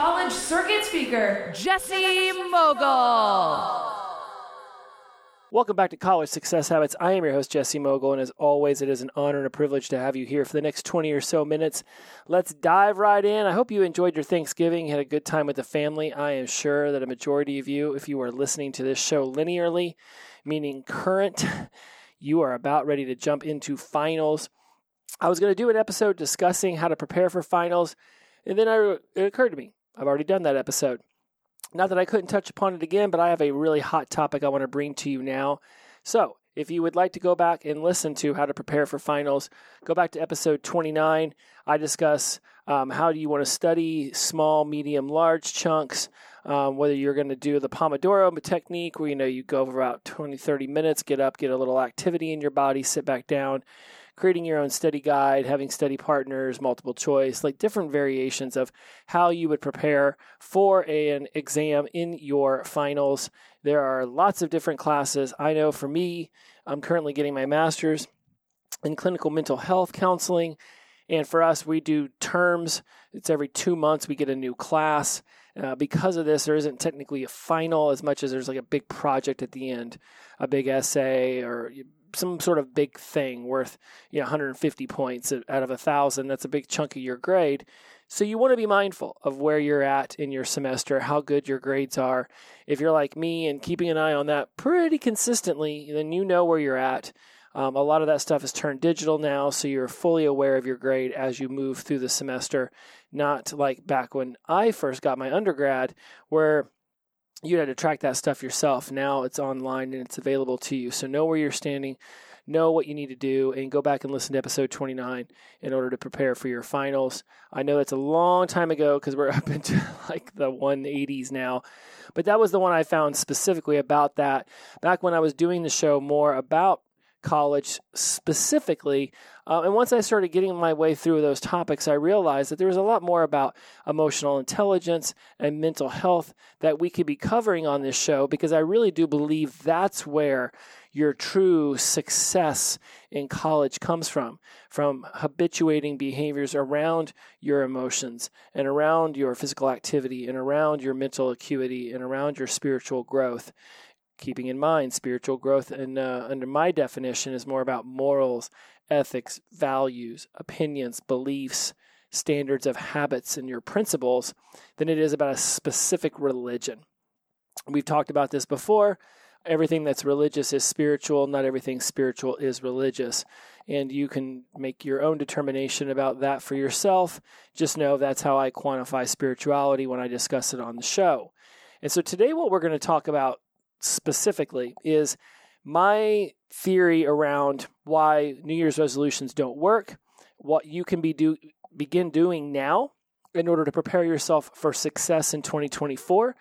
college circuit speaker, Jesse Mogle. Welcome back to College Success Habits. I am your host, Jesse Mogle, and as always, it is an honor and a privilege to have you here for the next 20 or so minutes. Let's dive right in. I hope you enjoyed your Thanksgiving, had a good time with the family. I am sure that a majority of you, if you are listening to this show linearly, meaning current, you are about ready to jump into finals. I was going to do an episode discussing how to prepare for finals, and then I, it occurred to me I've already done that episode. Not that I couldn't touch upon it again, but I have a really hot topic I want to bring to you now. So, if you would like to go back and listen to how to prepare for finals, go back to episode 29. I discuss um, how do you want to study small, medium, large chunks, um, whether you're going to do the Pomodoro technique, where you know you go for about 20, 30 minutes, get up, get a little activity in your body, sit back down, creating your own study guide, having study partners, multiple choice, like different variations of how you would prepare for an exam in your finals. There are lots of different classes. I know for me, I'm currently getting my master's in clinical mental health counseling. And for us, we do terms. It's every two months we get a new class. Uh, because of this, there isn't technically a final as much as there's like a big project at the end, a big essay or some sort of big thing worth you know 150 points out of a thousand. That's a big chunk of your grade. So you want to be mindful of where you're at in your semester, how good your grades are. If you're like me and keeping an eye on that pretty consistently, then you know where you're at. Um, a lot of that stuff is turned digital now, so you're fully aware of your grade as you move through the semester. Not like back when I first got my undergrad, where you had to track that stuff yourself. Now it's online and it's available to you. So know where you're standing, know what you need to do, and go back and listen to episode 29 in order to prepare for your finals. I know that's a long time ago because we're up into like the 180s now, but that was the one I found specifically about that back when I was doing the show more about college specifically. Uh, and once I started getting my way through those topics, I realized that there was a lot more about emotional intelligence and mental health that we could be covering on this show because I really do believe that's where your true success in college comes from from habituating behaviors around your emotions and around your physical activity and around your mental acuity and around your spiritual growth keeping in mind spiritual growth and uh, under my definition is more about morals ethics values opinions beliefs standards of habits and your principles than it is about a specific religion. We've talked about this before. Everything that's religious is spiritual not everything spiritual is religious. And you can make your own determination about that for yourself. Just know that's how i quantify spirituality when i discuss it on the show. And so today what we're going to talk about specifically is my theory around why New Year's resolutions don't work, what you can be do begin doing now in order to prepare yourself for success in 2024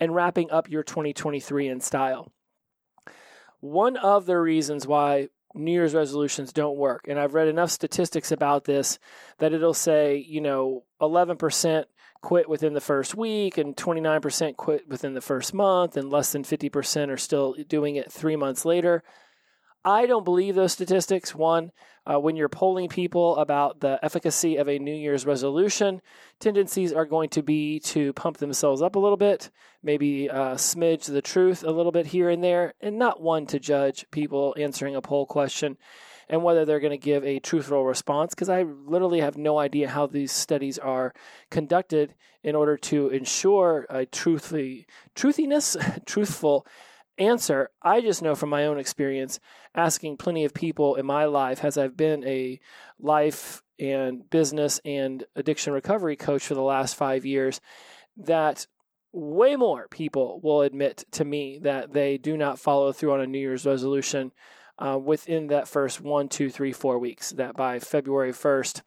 and wrapping up your 2023 in style. One of the reasons why New Year's resolutions don't work, and I've read enough statistics about this that it'll say, you know, 11% quit within the first week and 29% quit within the first month and less than 50% are still doing it three months later i don't believe those statistics. One uh, when you're polling people about the efficacy of a new year's resolution tendencies are going to be to pump themselves up a little bit maybe uh, smidge the truth a little bit here and there and not one to judge people answering a poll question and whether they're going to give a truthful response because I literally have no idea how these studies are conducted in order to ensure a truthfully truthiness, truthful answer. I just know from my own experience asking plenty of people in my life as I've been a life and business and addiction recovery coach for the last 5 years that way more people will admit to me that they do not follow through on a New Year's resolution uh, within that first one, two, three, four weeks. That by February 1st,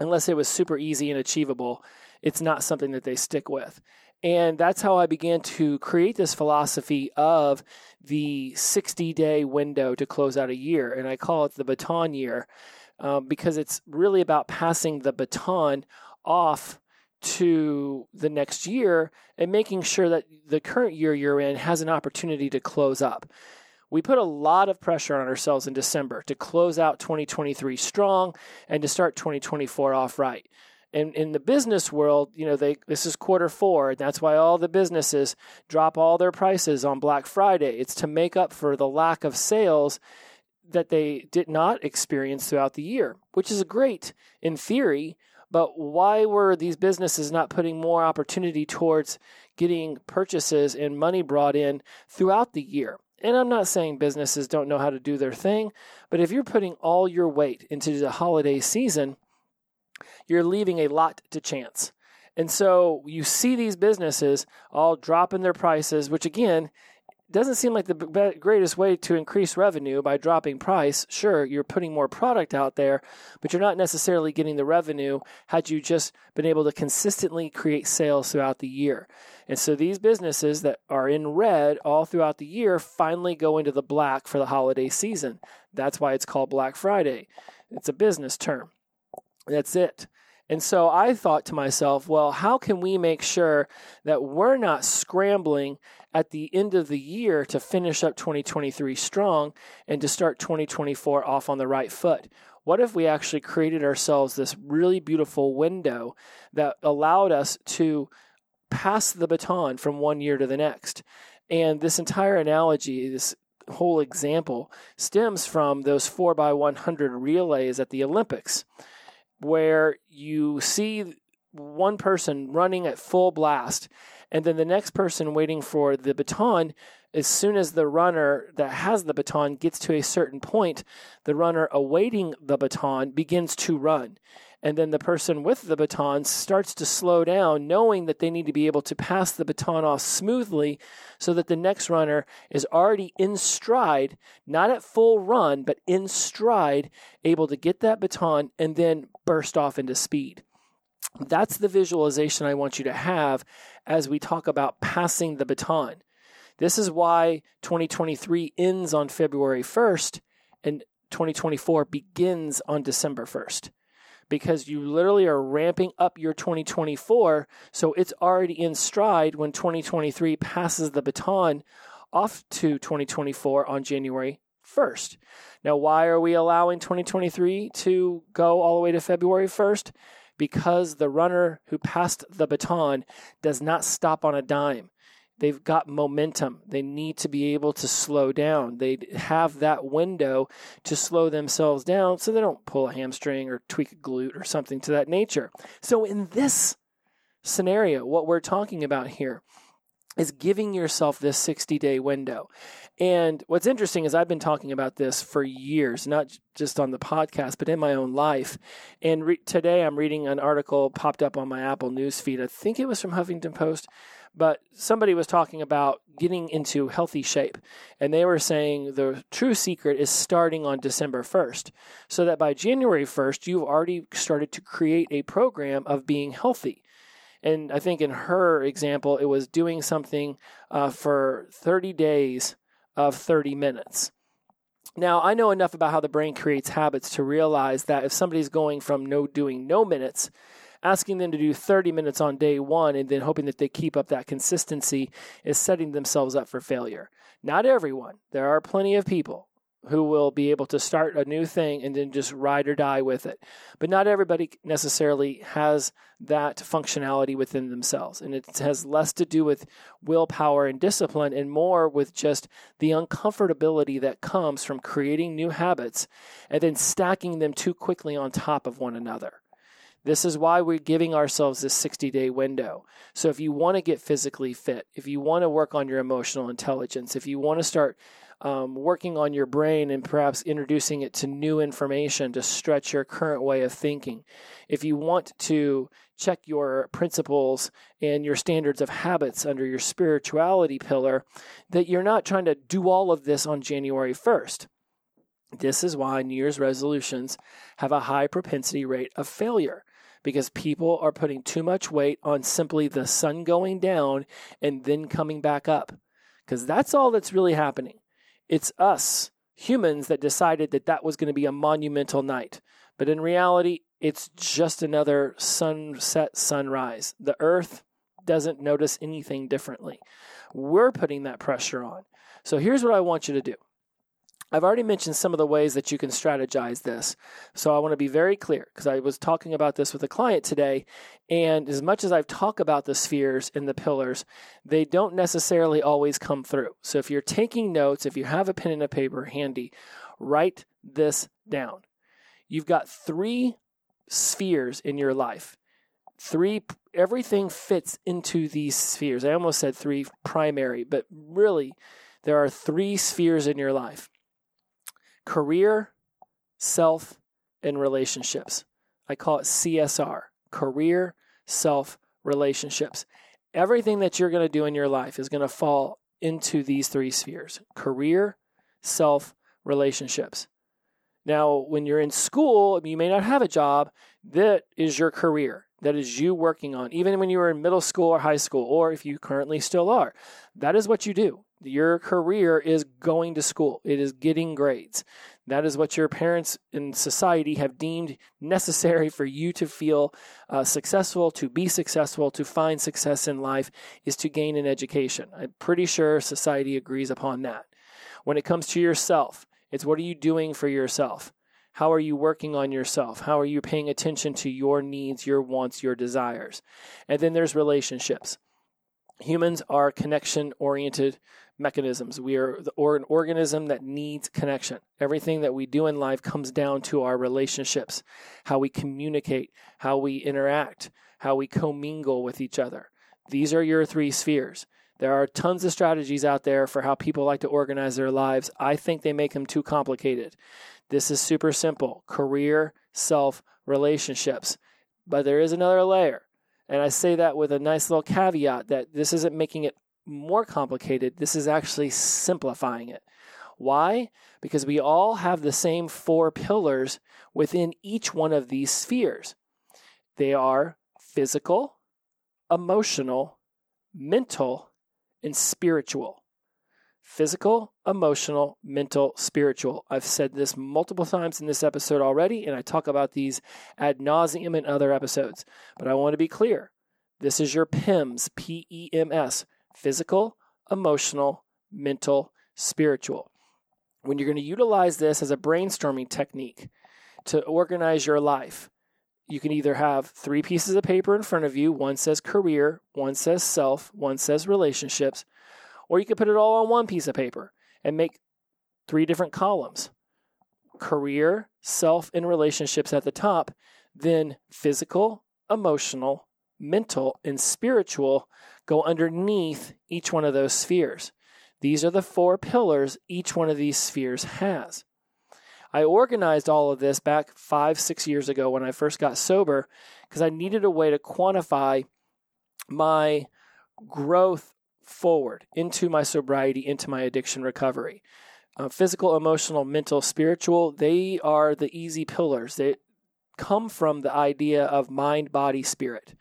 unless it was super easy and achievable, it's not something that they stick with. And that's how I began to create this philosophy of the 60 day window to close out a year. And I call it the baton year um, because it's really about passing the baton off to the next year and making sure that the current year you're in has an opportunity to close up. We put a lot of pressure on ourselves in December to close out 2023 strong and to start 2024 off right. And in the business world, you know, they this is quarter four, that's why all the businesses drop all their prices on Black Friday. It's to make up for the lack of sales that they did not experience throughout the year, which is great in theory, but why were these businesses not putting more opportunity towards getting purchases and money brought in throughout the year? And I'm not saying businesses don't know how to do their thing, but if you're putting all your weight into the holiday season, you're leaving a lot to chance. And so you see these businesses all dropping their prices, which again doesn't seem like the greatest way to increase revenue by dropping price. Sure, you're putting more product out there, but you're not necessarily getting the revenue had you just been able to consistently create sales throughout the year. And so these businesses that are in red all throughout the year finally go into the black for the holiday season. That's why it's called Black Friday. It's a business term. That's it. And so I thought to myself, well, how can we make sure that we're not scrambling at the end of the year to finish up 2023 strong and to start 2024 off on the right foot? What if we actually created ourselves this really beautiful window that allowed us to pass the baton from one year to the next? And this entire analogy, this whole example, stems from those 4x100 relays at the Olympics where you see one person running at full blast and then the next person waiting for the baton as soon as the runner that has the baton gets to a certain point the runner awaiting the baton begins to run and then the person with the baton starts to slow down, knowing that they need to be able to pass the baton off smoothly so that the next runner is already in stride, not at full run, but in stride, able to get that baton and then burst off into speed. That's the visualization I want you to have as we talk about passing the baton. This is why 2023 ends on February 1st and 2024 begins on December 1st because you literally are ramping up your 2024. So it's already in stride when 2023 passes the baton off to 2024 on January 1st. Now, why are we allowing 2023 to go all the way to February 1st? Because the runner who passed the baton does not stop on a dime. They've got momentum. They need to be able to slow down. They have that window to slow themselves down so they don't pull a hamstring or tweak a glute or something to that nature. So, in this scenario, what we're talking about here is giving yourself this 60 day window. And what's interesting is I've been talking about this for years, not just on the podcast, but in my own life. And re- today I'm reading an article popped up on my Apple News feed. I think it was from Huffington Post but somebody was talking about getting into healthy shape. And they were saying the true secret is starting on December 1st, so that by January 1st, you've already started to create a program of being healthy. And I think in her example, it was doing something uh, for 30 days of 30 minutes. Now, I know enough about how the brain creates habits to realize that if somebody's going from no doing no minutes asking them to do 30 minutes on day one and then hoping that they keep up that consistency is setting themselves up for failure. Not everyone. There are plenty of people who will be able to start a new thing and then just ride or die with it. But not everybody necessarily has that functionality within themselves. And it has less to do with willpower and discipline and more with just the uncomfortability that comes from creating new habits and then stacking them too quickly on top of one another. This is why we're giving ourselves this 60 day window. So, if you want to get physically fit, if you want to work on your emotional intelligence, if you want to start um, working on your brain and perhaps introducing it to new information to stretch your current way of thinking, if you want to check your principles and your standards of habits under your spirituality pillar, that you're not trying to do all of this on January 1st. This is why New Year's resolutions have a high propensity rate of failure because people are putting too much weight on simply the sun going down and then coming back up. Because that's all that's really happening. It's us, humans, that decided that that was going to be a monumental night. But in reality, it's just another sunset, sunrise. The earth doesn't notice anything differently. We're putting that pressure on. So here's what I want you to do I've already mentioned some of the ways that you can strategize this. So I want to be very clear because I was talking about this with a client today. And as much as I've talked about the spheres and the pillars, they don't necessarily always come through. So if you're taking notes, if you have a pen and a paper handy, write this down. You've got three spheres in your life. Three, everything fits into these spheres. I almost said three primary, but really, there are three spheres in your life career, self, and relationships. I call it CSR career, self, relationships. Everything that you're going to do in your life is going to fall into these three spheres career, self, relationships. Now, when you're in school, you may not have a job. That is your career. That is you working on, even when you were in middle school or high school, or if you currently still are. That is what you do. Your career is going to school, it is getting grades. That is what your parents in society have deemed necessary for you to feel uh, successful, to be successful, to find success in life, is to gain an education. I'm pretty sure society agrees upon that. When it comes to yourself, it's what are you doing for yourself? How are you working on yourself? How are you paying attention to your needs, your wants, your desires? And then there's relationships. Humans are connection oriented mechanisms. We are the, or an organism that needs connection. Everything that we do in life comes down to our relationships, how we communicate, how we interact, how we commingle with each other. These are your three spheres. There are tons of strategies out there for how people like to organize their lives. I think they make them too complicated. This is super simple career, self, relationships. But there is another layer. And I say that with a nice little caveat that this isn't making it more complicated. This is actually simplifying it. Why? Because we all have the same four pillars within each one of these spheres. They are physical, emotional, mental, and spiritual. Physical, emotional, mental, spiritual. I've said this multiple times in this episode already, and I talk about these ad nauseum in other episodes. But I want to be clear. This is your PIMS, P E M S, physical, emotional, mental, spiritual. When you're going to utilize this as a brainstorming technique to organize your life, you can either have three pieces of paper in front of you one says career, one says self, one says relationships, or you could put it all on one piece of paper and make three different columns career, self, and relationships at the top, then physical, emotional, mental, and spiritual go underneath each one of those spheres. These are the four pillars each one of these spheres has. I organized all of this back five, six years ago when I first got sober because I needed a way to quantify my growth forward into my sobriety, into my addiction recovery. Uh, physical, emotional, mental, spiritual, they are the easy pillars. They come from the idea of mind, body, spirit.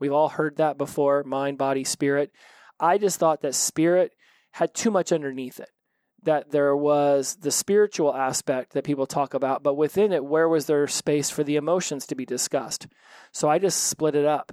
We've all heard that before mind, body, spirit. I just thought that spirit had too much underneath it that there was the spiritual aspect that people talk about, but within it, where was there space for the emotions to be discussed? So I just split it up.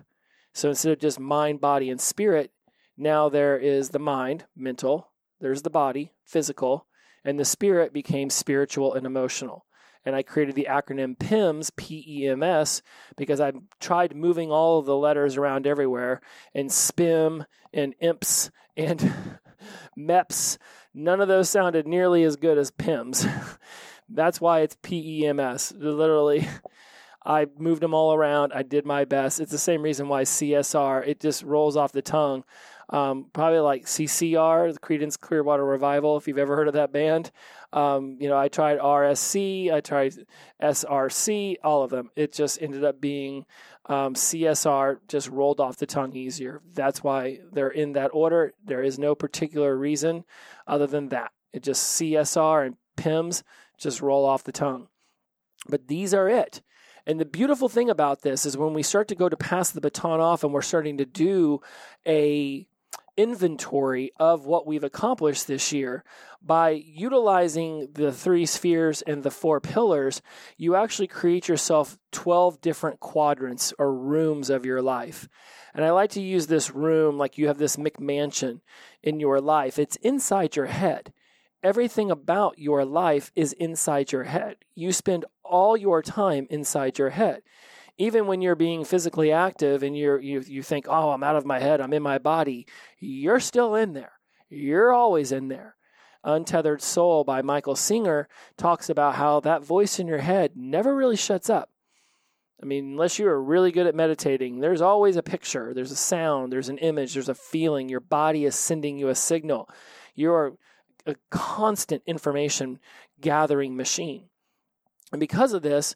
So instead of just mind, body, and spirit, now there is the mind, mental, there's the body, physical, and the spirit became spiritual and emotional. And I created the acronym PIMS, P E M S, because I tried moving all of the letters around everywhere and SPIM and IMPS and MEPS None of those sounded nearly as good as PIMS. That's why it's PEMS. Literally, I moved them all around. I did my best. It's the same reason why CSR, it just rolls off the tongue. Um, probably like CCR, the Creedence Clearwater Revival, if you've ever heard of that band. Um, you know, I tried RSC, I tried SRC, all of them. It just ended up being um, CSR, just rolled off the tongue easier. That's why they're in that order. There is no particular reason other than that. It just CSR and PIMS just roll off the tongue. But these are it. And the beautiful thing about this is when we start to go to pass the baton off and we're starting to do a inventory of what we've accomplished this year. By utilizing the three spheres and the four pillars you actually create yourself 12 different quadrants or rooms of your life. And i like to use this room like you have this mcmansion in your life. It's inside your head. Everything about your life is inside your head. You spend all your time inside your head even when you're being physically active and you're you, you think oh i'm out of my head. I'm in my body you're still in there. You're always in there. Untethered soul by michael singer talks about how that voice in your head never really shuts up. I mean unless you are really good at meditating there's always a picture there's a sound there's an image there's a feeling. Your body is sending you a signal. You're a constant information gathering machine. And because of this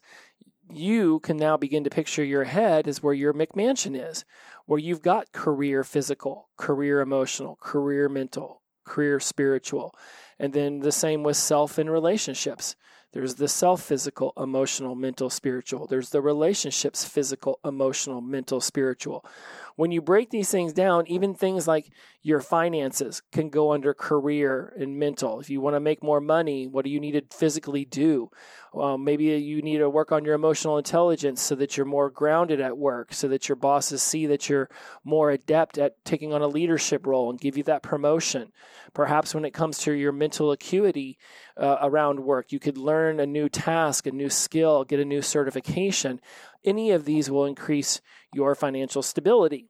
you can now begin to picture your head as where your McMansion is, where you've got career physical, career emotional, career mental, career spiritual. And then the same with self and relationships. There's the self physical, emotional, mental, spiritual. There's the relationships physical, emotional, mental, spiritual. When you break these things down, even things like your finances can go under career and mental. If you want to make more money, what do you need to physically do? Well, maybe you need to work on your emotional intelligence so that you're more grounded at work, so that your bosses see that you're more adept at taking on a leadership role and give you that promotion. Perhaps when it comes to your mental acuity uh, around work, you could learn a new task, a new skill, get a new certification. Any of these will increase your financial stability.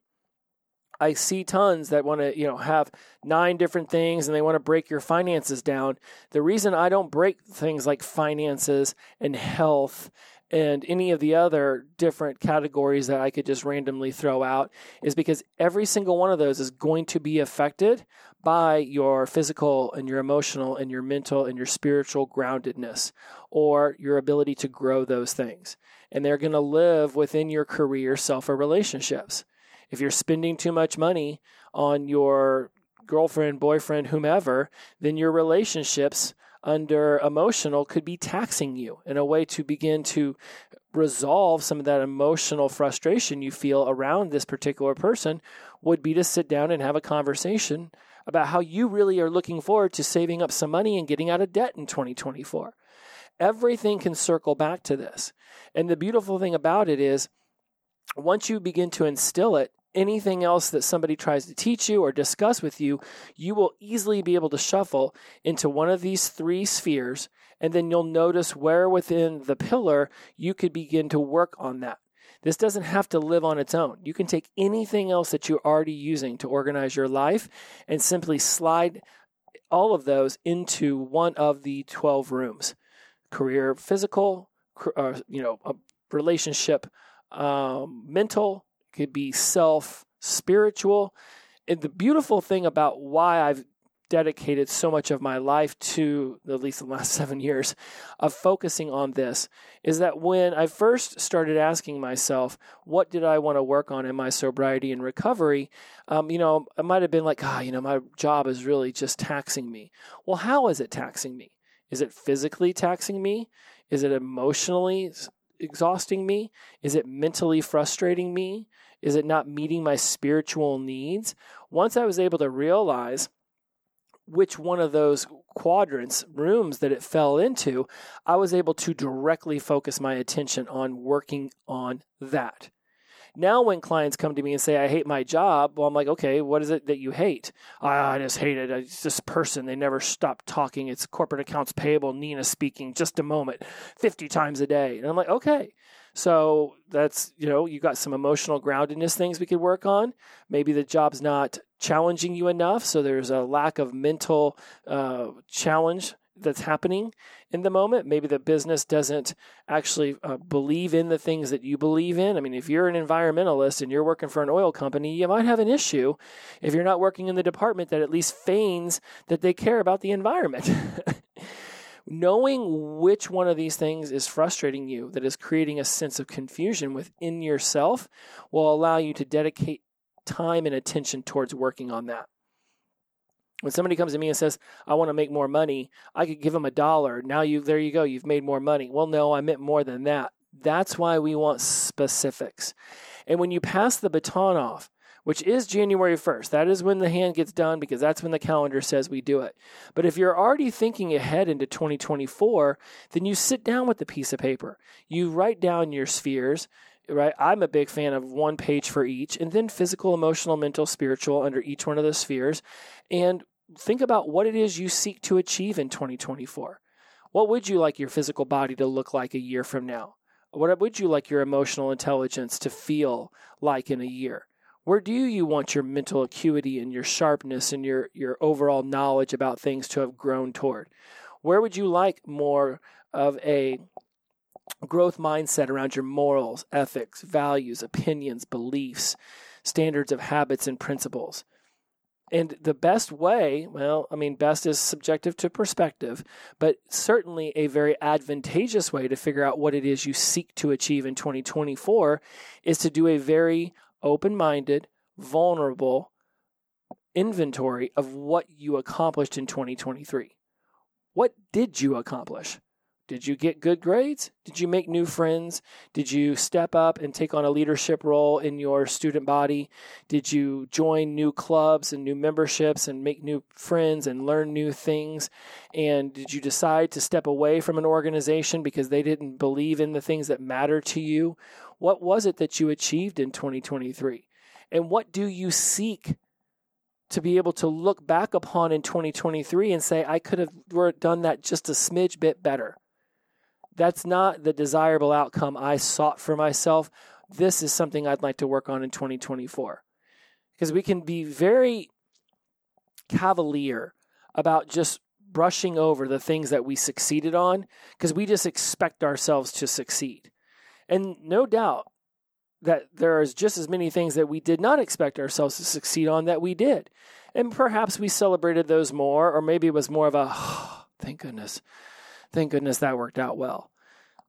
I see tons that want to, you know, have nine different things and they want to break your finances down. The reason I don't break things like finances and health and any of the other different categories that I could just randomly throw out is because every single one of those is going to be affected by your physical and your emotional and your mental and your spiritual groundedness or your ability to grow those things. And they're going to live within your career, self, or relationships. If you're spending too much money on your girlfriend, boyfriend, whomever, then your relationships under emotional could be taxing you in a way to begin to resolve some of that emotional frustration you feel around this particular person would be to sit down and have a conversation about how you really are looking forward to saving up some money and getting out of debt in 2024. Everything can circle back to this. And the beautiful thing about it is once you begin to instill it anything else that somebody tries to teach you or discuss with you, you will easily be able to shuffle into one of these three spheres, and then you'll notice where within the pillar you could begin to work on that. This doesn't have to live on its own. You can take anything else that you're already using to organize your life and simply slide all of those into one of the 12 rooms career, physical, uh, you know, relationship, um, mental, could be self spiritual. And the beautiful thing about why I've dedicated so much of my life to at least the last seven years of focusing on this is that when I first started asking myself, what did I want to work on in my sobriety and recovery? Um, you know, I might have been like, ah, you know, my job is really just taxing me. Well, how is it taxing me? Is it physically taxing me? Is it emotionally exhausting me? Is it mentally frustrating me? Is it not meeting my spiritual needs? Once I was able to realize which one of those quadrants, rooms that it fell into, I was able to directly focus my attention on working on that. Now, when clients come to me and say, I hate my job, well, I'm like, okay, what is it that you hate? Ah, I just hate it. It's this person. They never stop talking. It's corporate accounts payable, Nina speaking just a moment, 50 times a day. And I'm like, okay. So that's, you know, you got some emotional groundedness things we could work on. Maybe the job's not challenging you enough. So there's a lack of mental uh, challenge that's happening in the moment. Maybe the business doesn't actually uh, believe in the things that you believe in. I mean, if you're an environmentalist and you're working for an oil company, you might have an issue if you're not working in the department that at least feigns that they care about the environment. Knowing which one of these things is frustrating you, that is creating a sense of confusion within yourself, will allow you to dedicate time and attention towards working on that. When somebody comes to me and says, "I want to make more money," I could give them a dollar. Now you, there you go. You've made more money. Well, no, I meant more than that. That's why we want specifics. And when you pass the baton off, which is January 1st, that is when the hand gets done because that's when the calendar says we do it. But if you're already thinking ahead into 2024, then you sit down with the piece of paper. You write down your spheres, right? I'm a big fan of one page for each, and then physical, emotional, mental, spiritual under each one of the spheres. And think about what it is you seek to achieve in 2024. What would you like your physical body to look like a year from now? What would you like your emotional intelligence to feel like in a year? Where do you want your mental acuity and your sharpness and your, your overall knowledge about things to have grown toward? Where would you like more of a growth mindset around your morals, ethics, values, opinions, beliefs, standards of habits, and principles? And the best way, well, I mean, best is subjective to perspective, but certainly a very advantageous way to figure out what it is you seek to achieve in 2024 is to do a very open minded, vulnerable inventory of what you accomplished in 2023. What did you accomplish? Did you get good grades? Did you make new friends? Did you step up and take on a leadership role in your student body? Did you join new clubs and new memberships and make new friends and learn new things? And did you decide to step away from an organization because they didn't believe in the things that matter to you? What was it that you achieved in 2023? And what do you seek to be able to look back upon in 2023 and say, I could have done that just a smidge bit better? that's not the desirable outcome I sought for myself. This is something I'd like to work on in 2024. Because we can be very cavalier about just brushing over the things that we succeeded on because we just expect ourselves to succeed. And no doubt that there is just as many things that we did not expect ourselves to succeed on that we did. And perhaps we celebrated those more, or maybe it was more of a, oh, thank goodness Thank goodness that worked out well.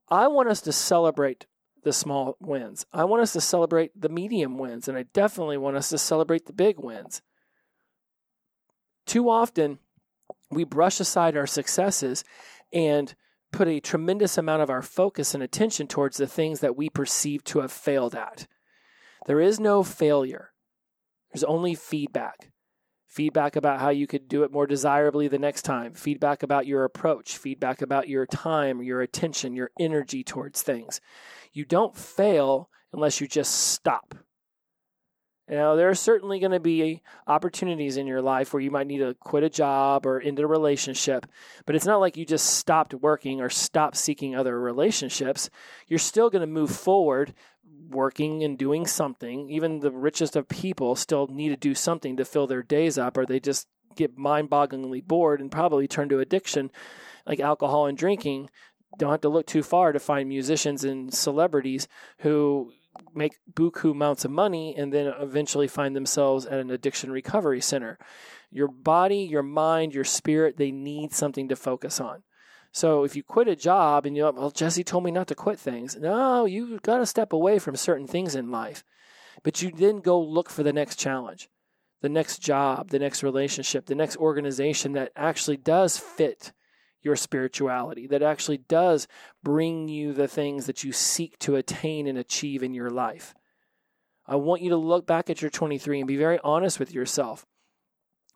I want us to celebrate the small wins. I want us to celebrate the medium wins, and I definitely want us to celebrate the big wins. Too often, we brush aside our successes and put a tremendous amount of our focus and attention towards the things that we perceive to have failed at. There is no failure, there's only feedback feedback about how you could do it more desirably the next time, feedback about your approach, feedback about your time, your attention, your energy towards things. You don't fail unless you just stop. Now, there are certainly going to be opportunities in your life where you might need to quit a job or end a relationship, but it's not like you just stopped working or stopped seeking other relationships. You're still going to move forward working and doing something. Even the richest of people still need to do something to fill their days up, or they just get mind bogglingly bored and probably turn to addiction like alcohol and drinking. Don't have to look too far to find musicians and celebrities who make buku amounts of money and then eventually find themselves at an addiction recovery center. Your body, your mind, your spirit, they need something to focus on. So if you quit a job and you're like, well, Jesse told me not to quit things. No, you've got to step away from certain things in life. But you then go look for the next challenge, the next job, the next relationship, the next organization that actually does fit your spirituality, that actually does bring you the things that you seek to attain and achieve in your life. I want you to look back at your 23 and be very honest with yourself.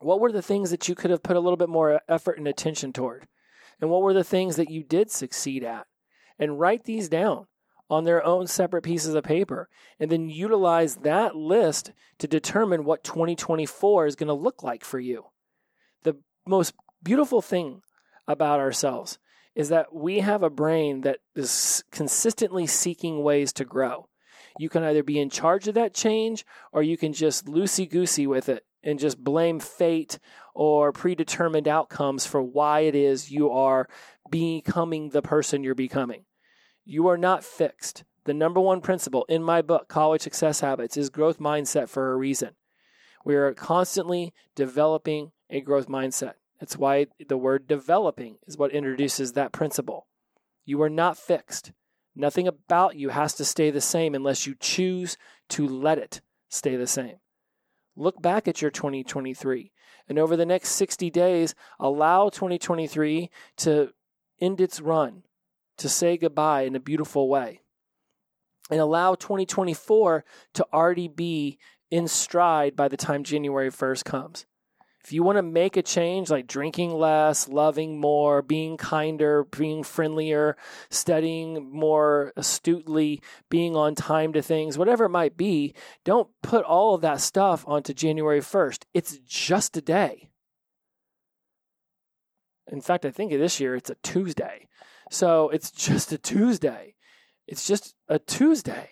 What were the things that you could have put a little bit more effort and attention toward? And what were the things that you did succeed at? And write these down on their own separate pieces of paper. And then utilize that list to determine what 2024 is going to look like for you. The most beautiful thing about ourselves is that we have a brain that is consistently seeking ways to grow. You can either be in charge of that change or you can just loosey goosey with it and just blame fate or predetermined outcomes for why it is you are becoming the person you're becoming. You are not fixed. The number one principle in my book, College Success Habits, is growth mindset for a reason. We are constantly developing a growth mindset. That's why the word developing is what introduces that principle. You are not fixed. Nothing about you has to stay the same unless you choose to let it stay the same. Look back at your 2023 and over the next 60 days, allow 2023 to end its run, to say goodbye in a beautiful way. and allow 2024 to already be in stride by the time January 1st comes. If you want to make a change like drinking less, loving more, being kinder, being friendlier, studying more astutely, being on time to things, whatever it might be, don't put all of that stuff onto January 1st. It's just a day. In fact, I think this year it's a Tuesday. So it's just a Tuesday. It's just a Tuesday.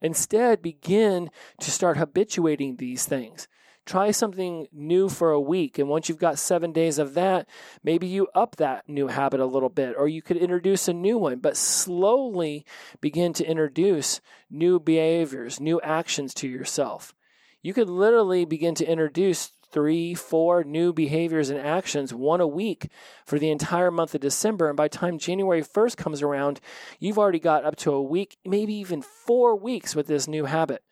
Instead, begin to start habituating these things. Try something new for a week. And once you've got seven days of that, maybe you up that new habit a little bit, or you could introduce a new one, but slowly begin to introduce new behaviors, new actions to yourself. You could literally begin to introduce three, four new behaviors and actions, one a week for the entire month of December. And by time January 1st comes around, you've already got up to a week, maybe even four weeks with this new habit.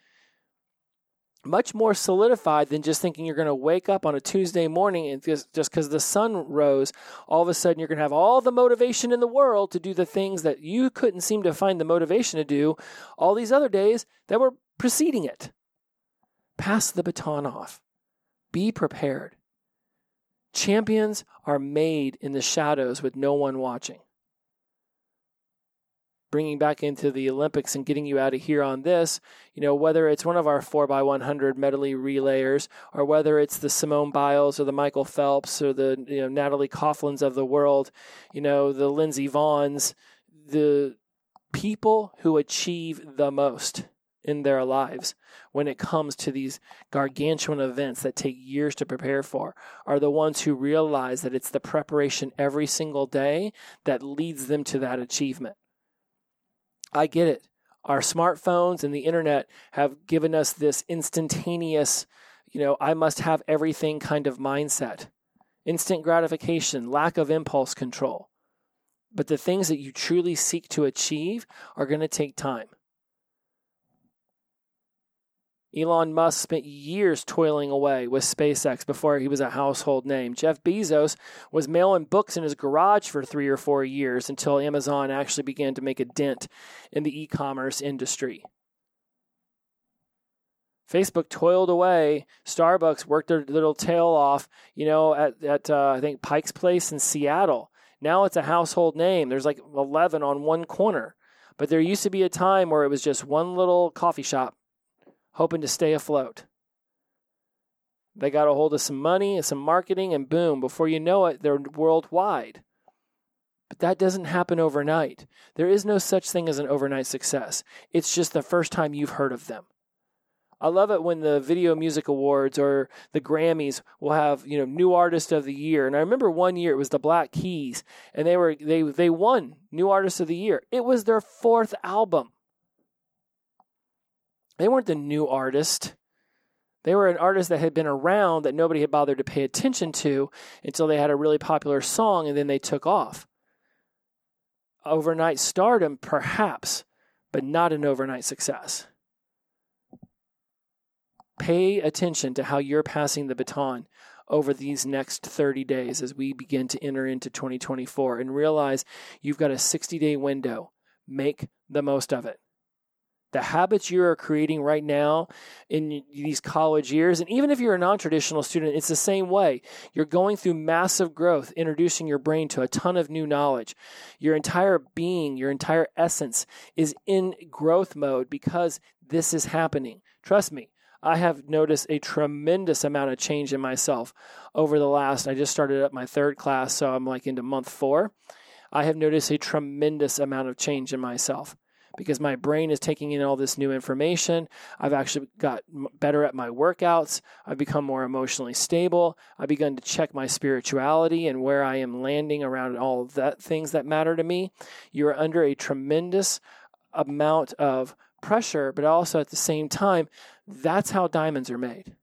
Much more solidified than just thinking you're going to wake up on a Tuesday morning and just because the sun rose, all of a sudden you're going to have all the motivation in the world to do the things that you couldn't seem to find the motivation to do all these other days that were preceding it. Pass the baton off. Be prepared. Champions are made in the shadows with no one watching. Bringing back into the Olympics and getting you out of here on this, you know, whether it's one of our 4x100 medley relayers or whether it's the Simone Biles or the Michael Phelps or the you know, Natalie Coughlin's of the world, you know, the Lindsey Vonns, the people who achieve the most in their lives when it comes to these gargantuan events that take years to prepare for are the ones who realize that it's the preparation every single day that leads them to that achievement. I get it. Our smartphones and the internet have given us this instantaneous, you know, I must have everything kind of mindset. Instant gratification, lack of impulse control. But the things that you truly seek to achieve are going to take time. Elon Musk spent years toiling away with SpaceX before he was a household name. Jeff Bezos was mailing books in his garage for three or four years until Amazon actually began to make a dent in the e commerce industry. Facebook toiled away. Starbucks worked their little tail off, you know, at, at uh, I think Pike's Place in Seattle. Now it's a household name. There's like 11 on one corner. But there used to be a time where it was just one little coffee shop hoping to stay afloat. They got a hold of some money and some marketing, and boom, before you know it, they're worldwide. But that doesn't happen overnight. There is no such thing as an overnight success. It's just the first time you've heard of them. I love it when the Video Music Awards or the Grammys will have, you know, new artist of the year. And I remember one year it was the Black Keys and they were they they won new artist of the year. It was their fourth album. They weren't the new artist. They were an artist that had been around that nobody had bothered to pay attention to until they had a really popular song and then they took off. Overnight stardom, perhaps, but not an overnight success. Pay attention to how you're passing the baton over these next 30 days as we begin to enter into 2024 and realize you've got a 60 day window. Make the most of it the habits you are creating right now in these college years, and even if you're a non traditional student, it's the same way. You're going through massive growth, introducing your brain to a ton of new knowledge. Your entire being, your entire essence is in growth mode because this is happening. Trust me. I have noticed a tremendous amount of change in myself over the last. I just started up my third class, so I'm like into month four. I have noticed a tremendous amount of change in myself because my brain is taking in all this new information. I've actually got better at my workouts. I've become more emotionally stable. I've begun to check my spirituality and where I am landing around all of that things that matter to me. You are under a tremendous amount of pressure, but also at the same time, that's how diamonds are made.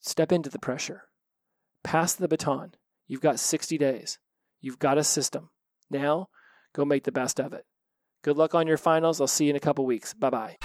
Step into the pressure. Pass the baton. You've got 60 days. You've got a system. Now, Go make the best of it. Good luck on your finals. I'll see you in a couple weeks. Bye bye.